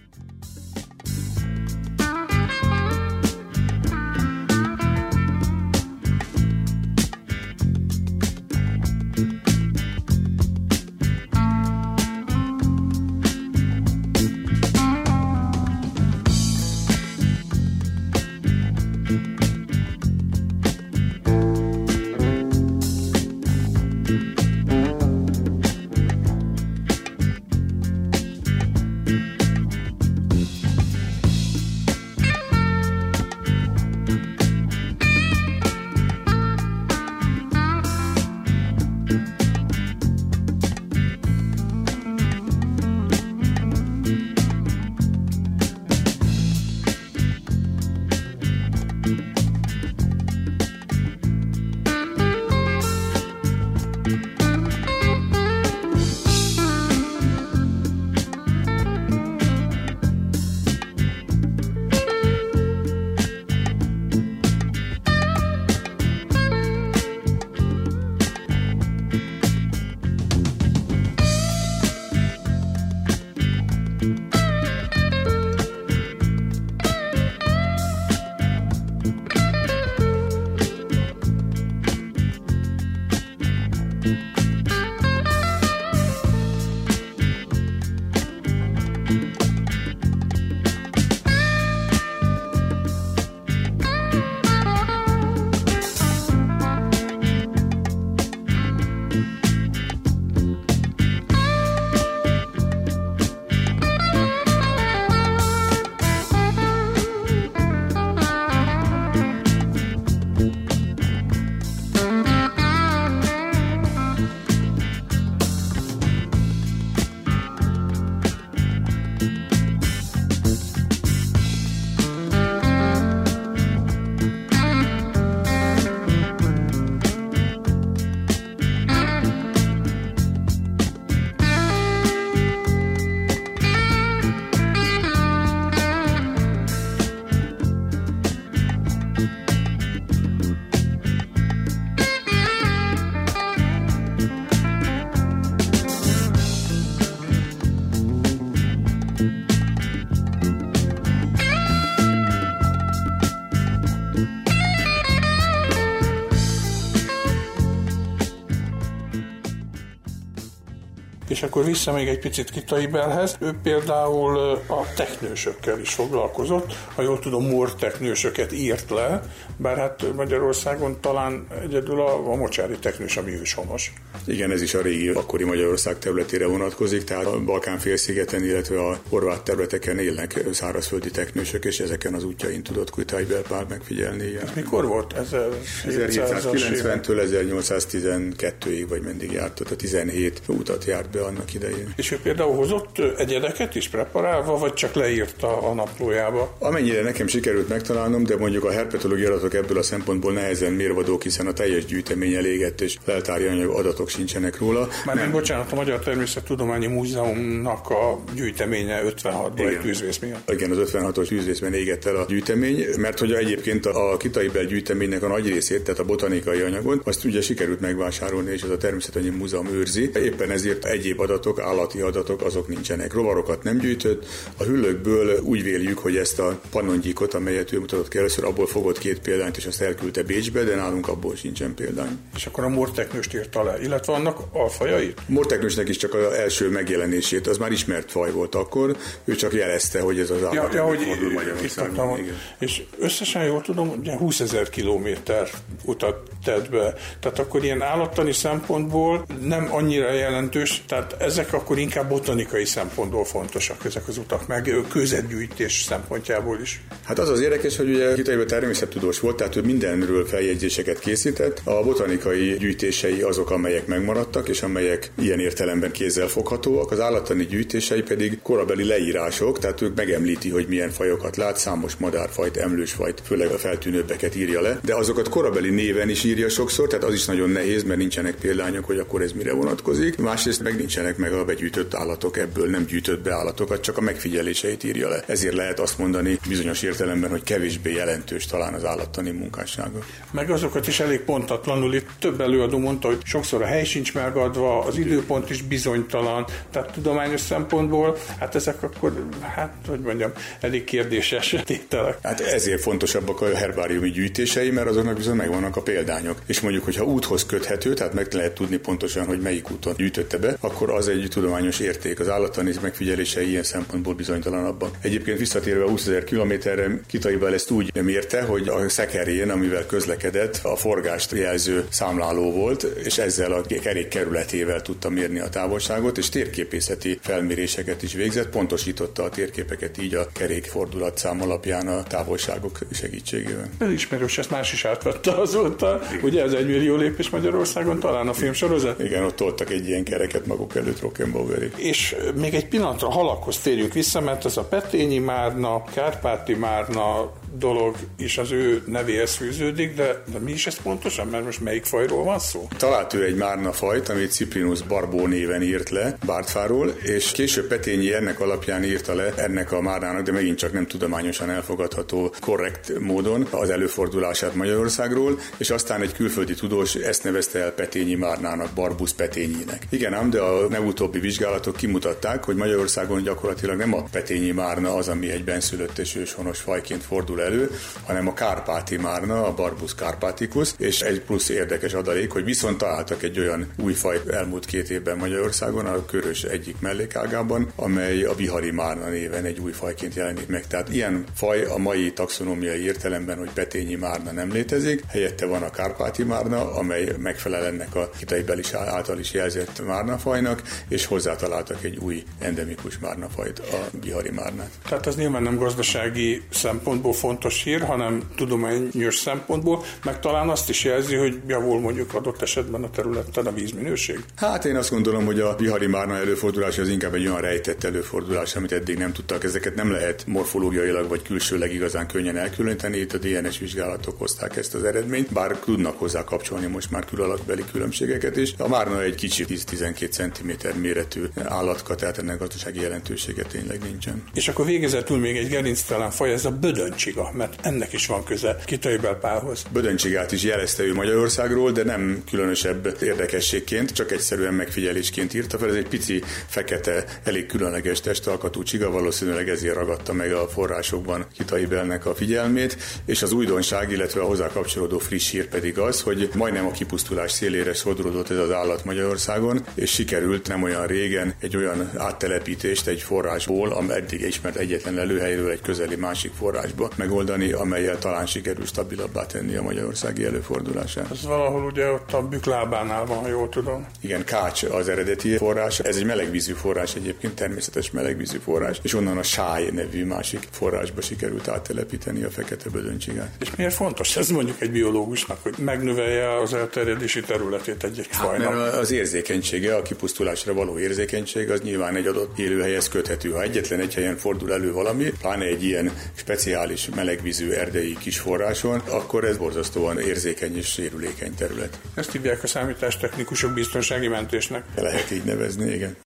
Akkor vissza még egy picit Kitai Belhez. Ő például a teknősökkel is foglalkozott. Ha jól tudom, Mór teknősöket írt le, bár hát Magyarországon talán egyedül a, a mocsári teknős, ami őshonos. Igen, ez is a régi akkori Magyarország területére vonatkozik, tehát a Balkán félszigeten, illetve a horvát területeken élnek szárazföldi teknősök, és ezeken az útjain tudott Kitai Belpál megfigyelni. Ez mikor volt? 1790-től 1812-ig, vagy mindig járt, ott a 17 utat járt be annak idején. És ő például hozott egyedeket is preparálva, vagy csak leírta a naplójába? Amennyire nekem sikerült megtalálnom, de mondjuk a herpetológiai adatok ebből a szempontból nehezen mérvadók, hiszen a teljes gyűjtemény elégett, és leltári anyag adatok sincsenek róla. Már nem, bocsánat, a Magyar Természettudományi Múzeumnak a gyűjteménye 56-ban egy tűzvész miatt. Igen, az 56-os tűzvészben égett el a gyűjtemény, mert hogy egyébként a Kitaibel gyűjteménynek a nagy részét, tehát a botanikai anyagot, azt ugye sikerült megvásárolni, és az a Természettudományi Múzeum őrzi. Éppen ezért egyéb adatok, állati adatok, azok nincsenek. Rovarokat nem gyűjtött. A hüllőkből úgy véljük, hogy ezt a panongyikot, amelyet ő mutatott ki először, abból fogott két példányt, és azt elküldte Bécsbe, de nálunk abból sincsen példány. És akkor a morteknőst írta le, illetve annak alfajait? Morteknősnek is csak az első megjelenését, az már ismert faj volt akkor, ő csak jelezte, hogy ez az állat ja, ja, hogy Magyarországon. És összesen jól tudom, ugye 20 ezer kilométer utat tett be. Tehát akkor ilyen állattani szempontból nem annyira jelentős, tehát ezek akkor inkább botanikai szempontból fontosak ezek az utak, meg közetgyűjtés szempontjából is. Hát az az érdekes, hogy ugye Kitaiba természettudós volt, tehát ő mindenről feljegyzéseket készített. A botanikai gyűjtései azok, amelyek megmaradtak, és amelyek ilyen értelemben kézzel foghatóak. Az állattani gyűjtései pedig korabeli leírások, tehát ők megemlíti, hogy milyen fajokat lát, számos madárfajt, emlősfajt, főleg a feltűnőbbeket írja le, de azokat korabeli néven is írja sokszor, tehát az is nagyon nehéz, mert nincsenek példányok, hogy akkor ez mire vonatkozik. Másrészt meg nincsenek meg a begyűjtött állatok, ebből nem gyűjtött be állatokat, csak a megfigyeléseit írja le. Ezért lehet azt mondani bizonyos értelemben, hogy kevésbé jelentős talán az állattani munkássága. Meg azokat is elég pontatlanul, itt több előadó mondta, hogy sokszor a hely sincs megadva, az időpont is bizonytalan, tehát tudományos szempontból, hát ezek akkor, hát hogy mondjam, elég kérdéses tételek. Hát ezért fontosabbak a herbáriumi gyűjtései, mert azoknak viszont megvannak a példányok. És mondjuk, hogyha úthoz köthető, tehát meg lehet tudni pontosan, hogy melyik úton gyűjtötte be, akkor az egy tudományos érték. Az állattani megfigyelései ilyen szempontból bizonytalanabbak. Egyébként visszatérve a 20 ezer kilométerre, Kitaival ezt úgy mérte, hogy a szekerén, amivel közlekedett, a forgást jelző számláló volt, és ezzel a kerék kerületével tudta mérni a távolságot, és térképészeti felméréseket is végzett, pontosította a térképeket így a kerék fordulatszám alapján a távolságok segítségével. Ez ismerős, ezt más is átvette azóta. Ugye ez egy millió lépés Magyarországon, talán a filmsorozat? Igen, ott toltak egy ilyen kereket maguk előtt Rockenbauerig. És még egy pillanatra a halakhoz térjünk vissza, mert ez a Petényi Márna, Kárpáti Márna, dolog is az ő nevéhez fűződik, de, de mi is ez pontosan? Mert most melyik fajról van szó? Talált ő egy márna fajt, amit Ciprinus Barbó néven írt le Bártfáról, és később Petényi ennek alapján írta le ennek a márnának, de megint csak nem tudományosan elfogadható korrekt módon az előfordulását Magyarországról, és aztán egy külföldi tudós ezt nevezte el Petényi márnának, Barbus Petényinek. Igen ám, de a legutóbbi vizsgálatok kimutatták, hogy Magyarországon gyakorlatilag nem a Petényi márna az, ami egy benszülött és őshonos fajként fordul fordul elő, hanem a kárpáti márna, a Barbus carpaticus, és egy plusz érdekes adalék, hogy viszont találtak egy olyan új faj elmúlt két évben Magyarországon, a körös egyik mellékágában, amely a bihari márna néven egy új fajként jelenik meg. Tehát ilyen faj a mai taxonómiai értelemben, hogy petényi márna nem létezik, helyette van a kárpáti márna, amely megfelel ennek a kitaibeli által is jelzett márnafajnak, és hozzátaláltak egy új endemikus márnafajt, a bihari márnát. Tehát ez nyilván nem gazdasági szempontból fontos hír, hanem tudományos szempontból, meg talán azt is jelzi, hogy javul mondjuk adott esetben a területen a vízminőség. Hát én azt gondolom, hogy a vihari márna előfordulás az inkább egy olyan rejtett előfordulás, amit eddig nem tudtak. Ezeket nem lehet morfológiailag vagy külsőleg igazán könnyen elkülöníteni. Itt a DNS vizsgálatok hozták ezt az eredményt, bár tudnak hozzá kapcsolni most már külalakbeli különbségeket is. A márna egy kicsi 10-12 cm méretű állatka, tehát ennek gazdasági jelentősége tényleg nincsen. És akkor végezetül még egy gerinctelen faj, ez a bödöncsik csiga, mert ennek is van köze Kitaibelpálhoz. Bödöncsigát is jelezte ő Magyarországról, de nem különösebb érdekességként, csak egyszerűen megfigyelésként írta fel. Ez egy pici, fekete, elég különleges testalkatú csiga, valószínűleg ezért ragadta meg a forrásokban Kitaibelnek a figyelmét, és az újdonság, illetve a hozzá kapcsolódó friss hír pedig az, hogy majdnem a kipusztulás szélére sodródott ez az állat Magyarországon, és sikerült nem olyan régen egy olyan áttelepítést egy forrásból, am eddig ismert egyetlen előhelyről egy közeli másik forrásba megoldani, amelyel talán sikerül stabilabbá tenni a magyarországi előfordulását. Ez valahol ugye ott a büklábánál van, ha jól tudom. Igen, Kács az eredeti forrás. Ez egy melegvízű forrás egyébként, természetes melegvízű forrás, és onnan a Sáj nevű másik forrásba sikerült áttelepíteni a fekete bödöncsigát. És miért fontos ez mondjuk egy biológusnak, hogy megnövelje az elterjedési területét egy-egy hát, fajnak? Mert az érzékenysége, a kipusztulásra való érzékenység, az nyilván egy adott élőhelyhez köthető. Ha egyetlen egy helyen fordul elő valami, pláne egy ilyen speciális melegvízű erdei kis forráson, akkor ez borzasztóan érzékeny és sérülékeny terület. Ezt hívják a számítástechnikusok biztonsági mentésnek. Lehet így nevezni, igen.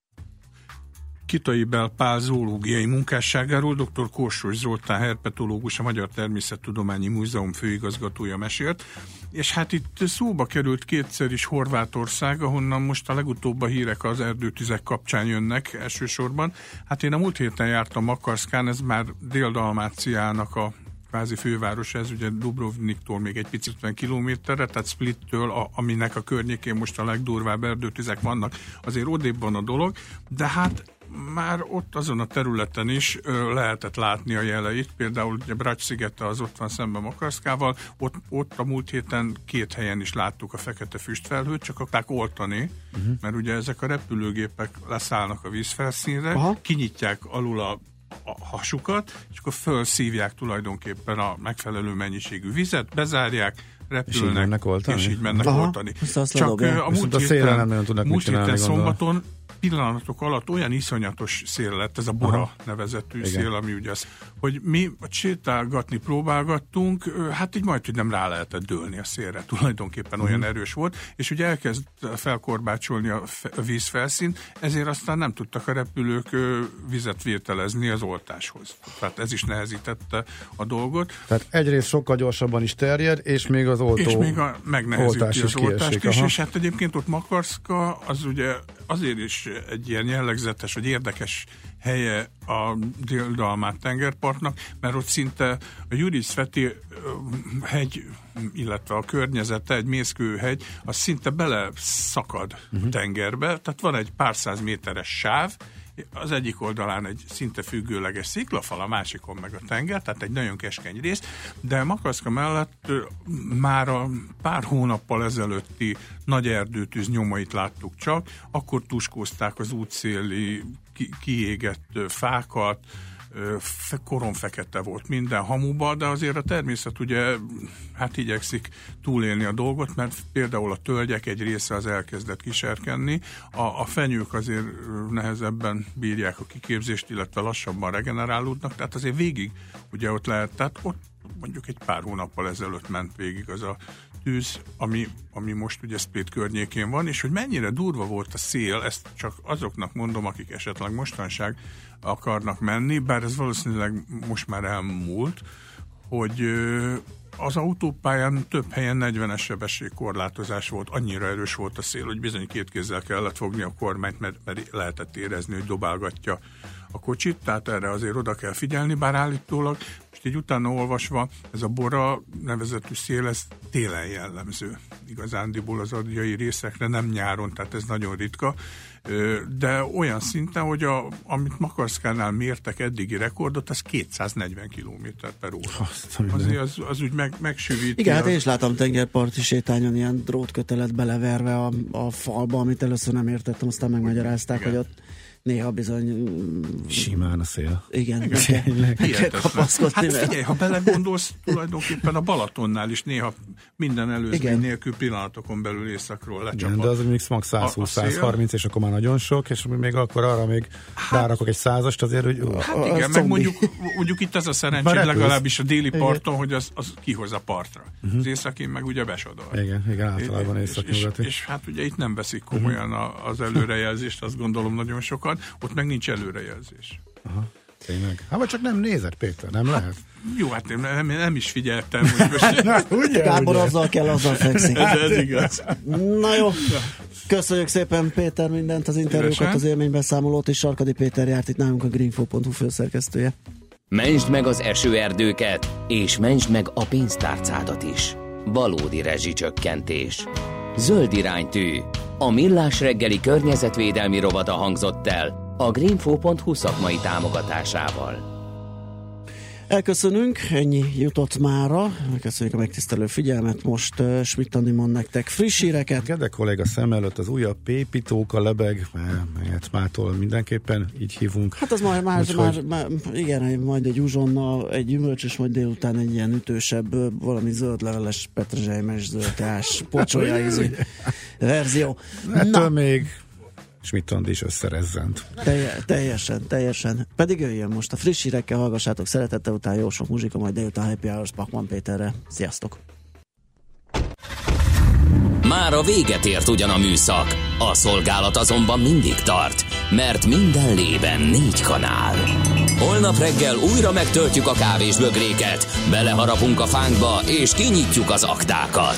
Kitai Bel Pál zoológiai munkásságáról dr. Kósos Zoltán herpetológus, a Magyar Természettudományi Múzeum főigazgatója mesélt, és hát itt szóba került kétszer is Horvátország, ahonnan most a legutóbb a hírek az erdőtüzek kapcsán jönnek elsősorban. Hát én a múlt héten jártam Makarszkán, ez már Dél-Dalmáciának a kvázi főváros, ez ugye Dubrovniktól még egy picit 50 kilométerre, tehát Splittől, a, aminek a környékén most a legdurvább erdőtüzek vannak, azért odébb van a dolog, de hát már ott azon a területen is ö, lehetett látni a jeleit, például ugye Bracs szigete az ott van szemben Makarszkával, ott, ott a múlt héten két helyen is láttuk a fekete füstfelhőt, csak akarták oltani, uh-huh. mert ugye ezek a repülőgépek leszállnak a vízfelszínre, Aha. kinyitják alul a a hasukat, és akkor felszívják tulajdonképpen a megfelelő mennyiségű vizet, bezárják, repülnek, és így mennek oltani. És így mennek Aha, oltani. Csak a múlt héten, múlt héten szombaton pillanatok alatt olyan iszonyatos szél lett, ez a Bora Aha. nevezetű Igen. szél, ami ugye az, hogy mi sétálgatni próbálgattunk, hát így majd, hogy nem rá lehetett dőlni a szélre, tulajdonképpen uh-huh. olyan erős volt, és ugye elkezd felkorbácsolni a, vízfelszín, ezért aztán nem tudtak a repülők vizet vértelezni az oltáshoz. Tehát ez is nehezítette a dolgot. Tehát egyrészt sokkal gyorsabban is terjed, és még az oltó És még a, megnehezíti az oltást is, és hát egyébként ott Makarszka, az ugye azért is egy ilyen jellegzetes, vagy érdekes helye a Dél-Dalmát tengerpartnak, mert ott szinte a Juris Feti hegy, illetve a környezete, egy mészkőhegy, az szinte bele szakad uh-huh. tengerbe, tehát van egy pár száz méteres sáv, az egyik oldalán egy szinte függőleges sziklafal, a másikon meg a tenger, tehát egy nagyon keskeny rész, de Makaszka mellett már a pár hónappal ezelőtti nagy erdőtűz nyomait láttuk csak, akkor tuskózták az útszéli ki, kiégett fákat, koron fekete volt minden hamuba, de azért a természet ugye hát igyekszik túlélni a dolgot, mert például a tölgyek egy része az elkezdett kiserkenni, a, a fenyők azért nehezebben bírják a kiképzést, illetve lassabban regenerálódnak, tehát azért végig ugye ott lehet, tehát ott mondjuk egy pár hónappal ezelőtt ment végig az a tűz, ami, ami most ugye Spét környékén van, és hogy mennyire durva volt a szél, ezt csak azoknak mondom, akik esetleg mostanság akarnak menni, bár ez valószínűleg most már elmúlt, hogy az autópályán több helyen 40-es sebességkorlátozás volt, annyira erős volt a szél, hogy bizony két kézzel kellett fogni a kormányt, mert, mert lehetett érezni, hogy dobálgatja a kocsit, tehát erre azért oda kell figyelni, bár állítólag most így utána olvasva, ez a Bora nevezetű szél, ez télen jellemző. Igazándiból az adjai részekre, nem nyáron, tehát ez nagyon ritka, de olyan szinten, hogy a, amit Makarszkánál mértek eddigi rekordot, az 240 km per óra. Azért az, az úgy meg, megsűvíti. Igen, hát én is láttam tengerparti sétányon ilyen drótkötelet beleverve a, a falba, amit először nem értettem, aztán megmagyarázták, Igen. hogy ott néha bizony... Simán a szél. Igen, igen. kell kapaszkodni. Hát figyelj, ha belegondolsz, tulajdonképpen a Balatonnál is néha minden előzmény igen. nélkül pillanatokon belül északról lecsapad. Igen, de az még max 120-130, és akkor már nagyon sok, és még akkor arra még hát, rárakok egy százast azért, hogy... Hát igen, meg mondjuk, mondjuk itt az a szerencsé, legalábbis a déli parton, hogy az, az kihoz a partra. Uh-huh. Az északin meg ugye besodor. Igen, igen, általában észak és, és, és, hát ugye itt nem veszik komolyan uh-huh. az előrejelzést, azt gondolom nagyon sokan, ott meg nincs előrejelzés. Aha. Tényleg? Hát vagy csak nem nézett, Péter, nem lehet? Jó, hát nem, nem, nem is figyeltem. Hogy most... Na, ugye, Gábor ugye? azzal kell, azzal fekszik. ez, ez igaz. Na jó, köszönjük szépen Péter mindent, az interjúkat, az élménybeszámolót, és Sarkadi Péter járt itt nálunk a greenfo.hu főszerkesztője. Mentsd meg az esőerdőket, és mentsd meg a pénztárcádat is. Valódi rezsicsökkentés. Zöld iránytű. A millás reggeli környezetvédelmi rovata hangzott el a greenfo.hu szakmai támogatásával. Elköszönünk, ennyi jutott mára. Köszönjük a megtisztelő figyelmet. Most uh, Schmidt mond nektek friss híreket. Kedve kolléga szem előtt az újabb pépítók a lebeg, melyet mától mindenképpen így hívunk. Hát az majd már, Úgy, már, már, igen, majd egy uzsonna, egy gyümölcs, és majd délután egy ilyen ütősebb, valami zöld leveles, petrezselymes, zöldás, pocsolya ízű verzió. Ettől még Schmidt is összerezzent. Telje, teljesen, teljesen. Pedig jöjjön most a friss hírekkel, hallgassátok szeretettel, utána jó sok muzsika, majd délután Happy Hours Pakman Péterre. Sziasztok! Már a véget ért ugyan a műszak, a szolgálat azonban mindig tart, mert minden lében négy kanál. Holnap reggel újra megtöltjük a kávés bögréket, beleharapunk a fánkba és kinyitjuk az aktákat.